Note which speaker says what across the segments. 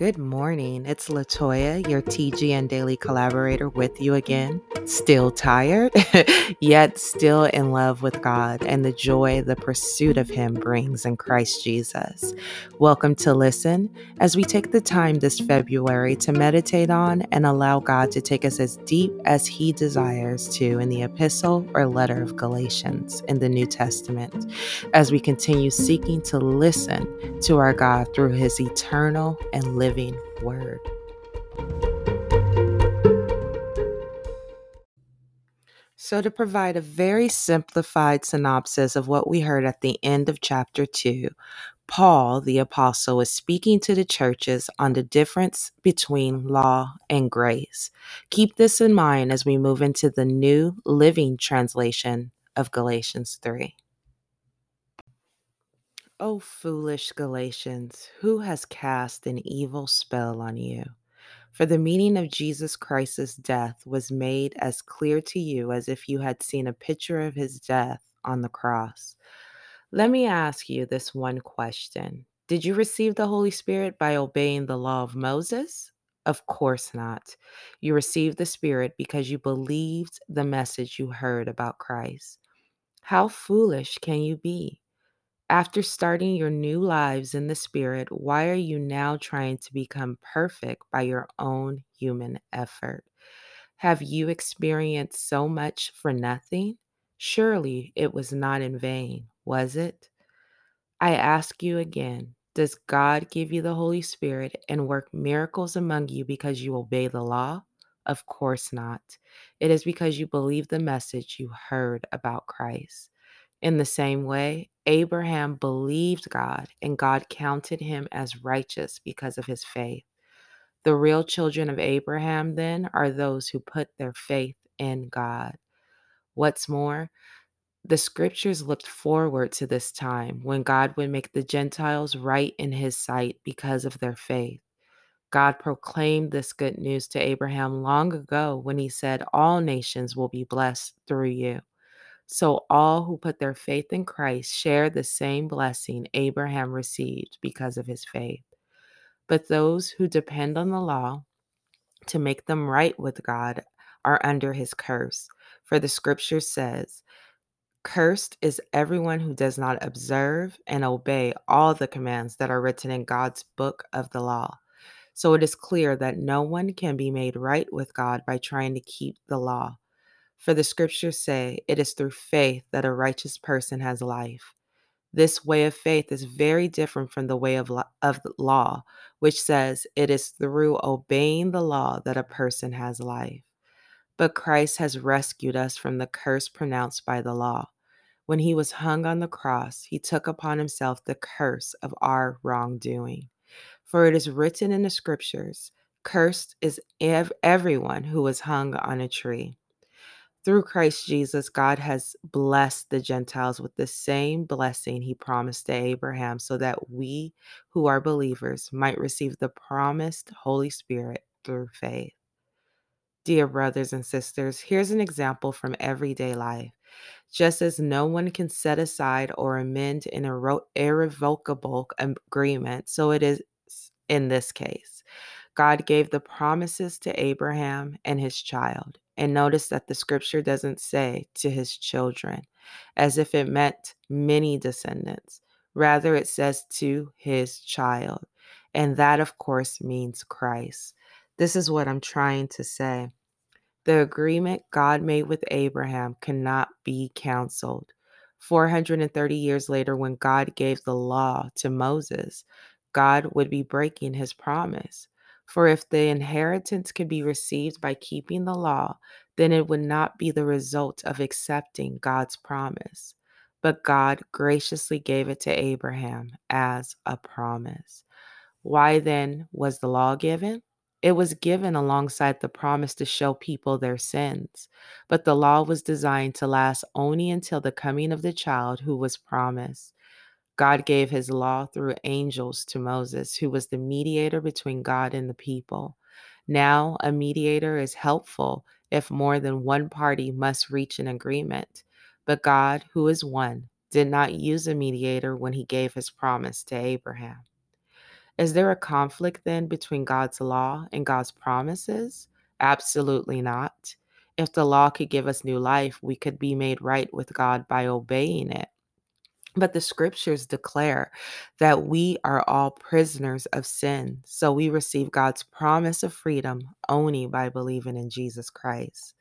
Speaker 1: Good morning. It's Latoya, your TGN daily collaborator, with you again. Still tired, yet still in love with God and the joy the pursuit of Him brings in Christ Jesus. Welcome to Listen as we take the time this February to meditate on and allow God to take us as deep as He desires to in the epistle or letter of Galatians in the New Testament, as we continue seeking to listen to our God through His eternal and living living word. So, to provide a very simplified synopsis of what we heard at the end of chapter 2, Paul, the apostle, is speaking to the churches on the difference between law and grace. Keep this in mind as we move into the New Living Translation of Galatians 3. O foolish Galatians, who has cast an evil spell on you? For the meaning of Jesus Christ's death was made as clear to you as if you had seen a picture of his death on the cross. Let me ask you this one question Did you receive the Holy Spirit by obeying the law of Moses? Of course not. You received the Spirit because you believed the message you heard about Christ. How foolish can you be? After starting your new lives in the Spirit, why are you now trying to become perfect by your own human effort? Have you experienced so much for nothing? Surely it was not in vain, was it? I ask you again Does God give you the Holy Spirit and work miracles among you because you obey the law? Of course not. It is because you believe the message you heard about Christ. In the same way, Abraham believed God, and God counted him as righteous because of his faith. The real children of Abraham, then, are those who put their faith in God. What's more, the scriptures looked forward to this time when God would make the Gentiles right in his sight because of their faith. God proclaimed this good news to Abraham long ago when he said, All nations will be blessed through you. So all who put their faith in Christ share the same blessing Abraham received because of his faith. But those who depend on the law to make them right with God are under his curse. For the scripture says, Cursed is everyone who does not observe and obey all the commands that are written in God's book of the law. So it is clear that no one can be made right with God by trying to keep the law. For the scriptures say, it is through faith that a righteous person has life. This way of faith is very different from the way of, lo- of law, which says it is through obeying the law that a person has life. But Christ has rescued us from the curse pronounced by the law. When he was hung on the cross, he took upon himself the curse of our wrongdoing. For it is written in the scriptures, Cursed is ev- everyone who is hung on a tree. Through Christ Jesus, God has blessed the Gentiles with the same blessing he promised to Abraham, so that we who are believers might receive the promised Holy Spirit through faith. Dear brothers and sisters, here's an example from everyday life. Just as no one can set aside or amend an irrevocable agreement, so it is in this case. God gave the promises to Abraham and his child. And notice that the scripture doesn't say to his children, as if it meant many descendants. Rather, it says to his child. And that, of course, means Christ. This is what I'm trying to say. The agreement God made with Abraham cannot be canceled. 430 years later, when God gave the law to Moses, God would be breaking his promise. For if the inheritance could be received by keeping the law, then it would not be the result of accepting God's promise. But God graciously gave it to Abraham as a promise. Why then was the law given? It was given alongside the promise to show people their sins, but the law was designed to last only until the coming of the child who was promised. God gave his law through angels to Moses, who was the mediator between God and the people. Now, a mediator is helpful if more than one party must reach an agreement. But God, who is one, did not use a mediator when he gave his promise to Abraham. Is there a conflict then between God's law and God's promises? Absolutely not. If the law could give us new life, we could be made right with God by obeying it. But the scriptures declare that we are all prisoners of sin. So we receive God's promise of freedom only by believing in Jesus Christ.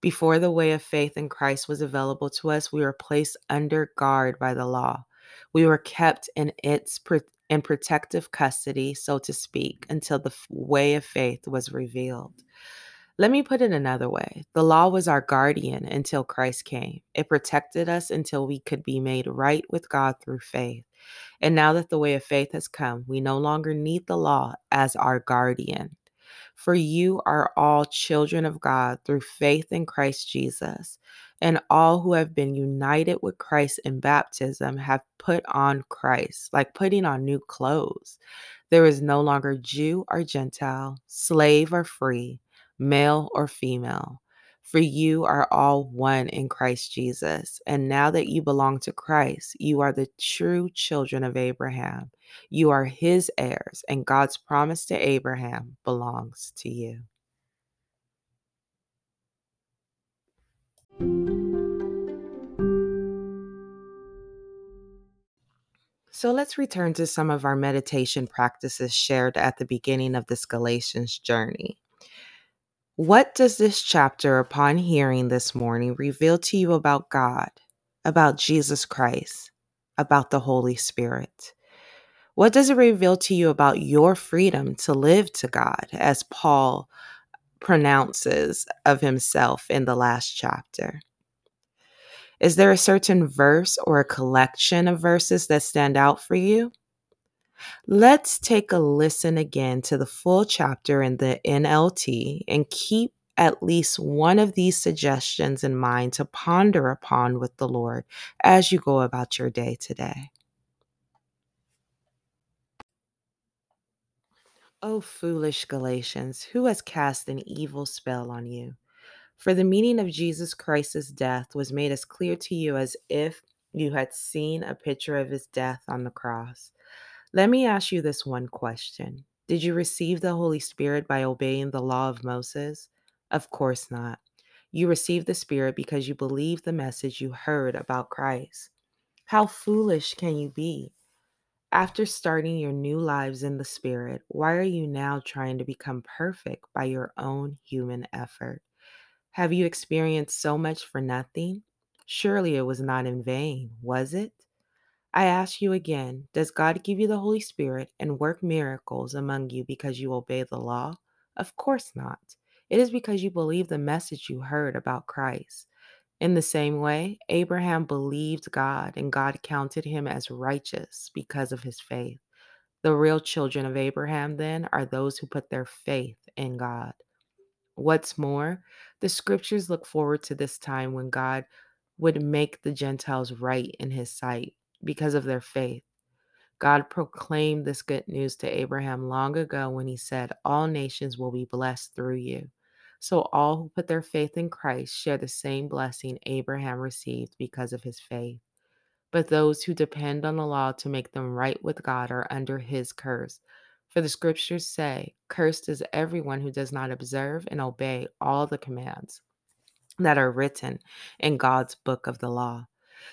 Speaker 1: Before the way of faith in Christ was available to us, we were placed under guard by the law. We were kept in its in protective custody, so to speak, until the way of faith was revealed. Let me put it another way the law was our guardian until Christ came. It protected us until we could be made right with God through faith. And now that the way of faith has come, we no longer need the law as our guardian. For you are all children of God through faith in Christ Jesus. And all who have been united with Christ in baptism have put on Christ, like putting on new clothes. There is no longer Jew or Gentile, slave or free male or female. For you are all one in Christ Jesus. And now that you belong to Christ, you are the true children of Abraham. You are his heirs, and God's promise to Abraham belongs to you. So let's return to some of our meditation practices shared at the beginning of this Galatians journey. What does this chapter, upon hearing this morning, reveal to you about God, about Jesus Christ, about the Holy Spirit? What does it reveal to you about your freedom to live to God, as Paul pronounces of himself in the last chapter? Is there a certain verse or a collection of verses that stand out for you? Let's take a listen again to the full chapter in the NLT and keep at least one of these suggestions in mind to ponder upon with the Lord as you go about your day today. O foolish Galatians, who has cast an evil spell on you? For the meaning of Jesus Christ's death was made as clear to you as if you had seen a picture of his death on the cross. Let me ask you this one question Did you receive the Holy Spirit by obeying the law of Moses? Of course not. You received the Spirit because you believed the message you heard about Christ. How foolish can you be? After starting your new lives in the Spirit, why are you now trying to become perfect by your own human effort? Have you experienced so much for nothing? Surely it was not in vain, was it? I ask you again Does God give you the Holy Spirit and work miracles among you because you obey the law? Of course not. It is because you believe the message you heard about Christ. In the same way, Abraham believed God and God counted him as righteous because of his faith. The real children of Abraham, then, are those who put their faith in God. What's more, the scriptures look forward to this time when God would make the Gentiles right in his sight because of their faith. God proclaimed this good news to Abraham long ago when he said, All nations will be blessed through you. So all who put their faith in Christ share the same blessing Abraham received because of his faith. But those who depend on the law to make them right with God are under his curse. For the scriptures say, Cursed is everyone who does not observe and obey all the commands that are written in God's book of the law.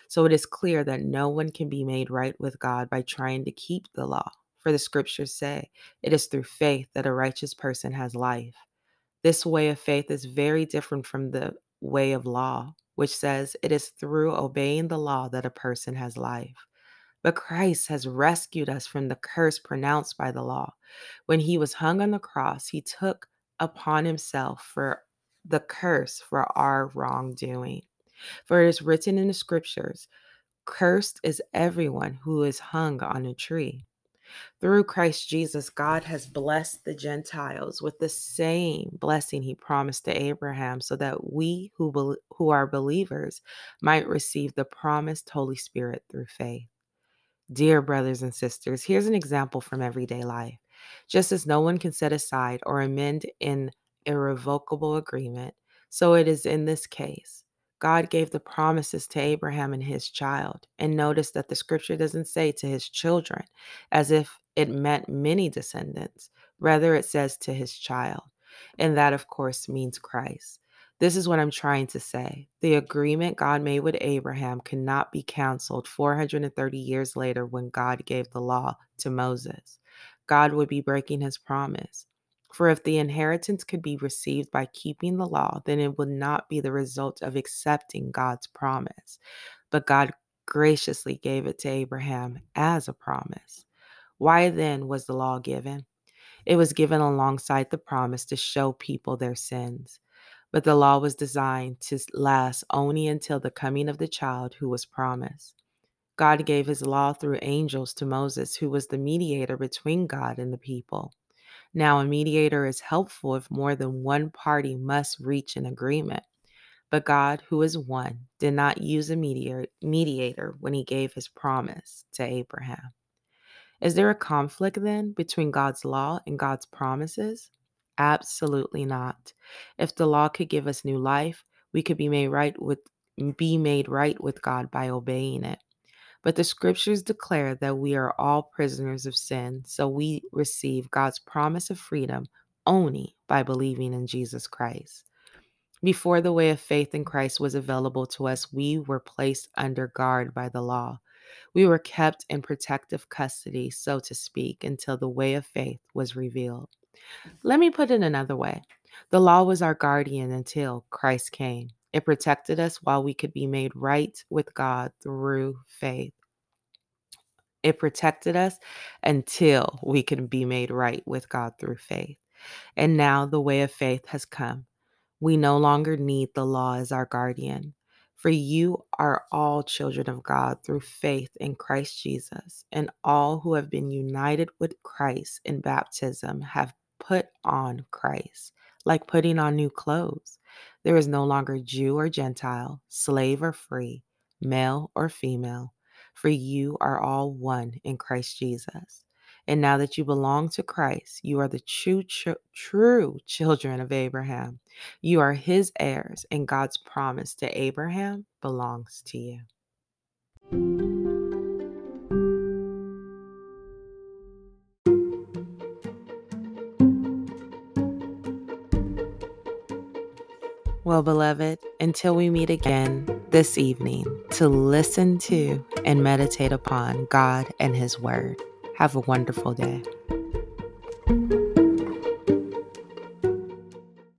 Speaker 1: So it is clear that no one can be made right with God by trying to keep the law. For the scriptures say, it is through faith that a righteous person has life. This way of faith is very different from the way of law, which says it is through obeying the law that a person has life. But Christ has rescued us from the curse pronounced by the law. When he was hung on the cross, he took upon himself for the curse for our wrongdoing. For it is written in the scriptures, Cursed is everyone who is hung on a tree. Through Christ Jesus, God has blessed the Gentiles with the same blessing he promised to Abraham, so that we who, who are believers might receive the promised Holy Spirit through faith. Dear brothers and sisters, here's an example from everyday life. Just as no one can set aside or amend an irrevocable agreement, so it is in this case. God gave the promises to Abraham and his child. And notice that the scripture doesn't say to his children as if it meant many descendants. Rather, it says to his child. And that, of course, means Christ. This is what I'm trying to say. The agreement God made with Abraham cannot be canceled 430 years later when God gave the law to Moses. God would be breaking his promise. For if the inheritance could be received by keeping the law, then it would not be the result of accepting God's promise. But God graciously gave it to Abraham as a promise. Why then was the law given? It was given alongside the promise to show people their sins. But the law was designed to last only until the coming of the child who was promised. God gave his law through angels to Moses, who was the mediator between God and the people. Now, a mediator is helpful if more than one party must reach an agreement. But God, who is one, did not use a mediator when he gave his promise to Abraham. Is there a conflict then between God's law and God's promises? Absolutely not. If the law could give us new life, we could be made right with be made right with God by obeying it. But the scriptures declare that we are all prisoners of sin, so we receive God's promise of freedom only by believing in Jesus Christ. Before the way of faith in Christ was available to us, we were placed under guard by the law. We were kept in protective custody, so to speak, until the way of faith was revealed. Let me put it another way the law was our guardian until Christ came. It protected us while we could be made right with God through faith. It protected us until we can be made right with God through faith. And now the way of faith has come. We no longer need the law as our guardian. For you are all children of God through faith in Christ Jesus, and all who have been united with Christ in baptism have put on Christ, like putting on new clothes. There is no longer Jew or Gentile, slave or free, male or female, for you are all one in Christ Jesus. And now that you belong to Christ, you are the true, true, children of Abraham. You are his heirs, and God's promise to Abraham belongs to you. Well, beloved, until we meet again this evening to listen to and meditate upon God and His Word, have a wonderful day.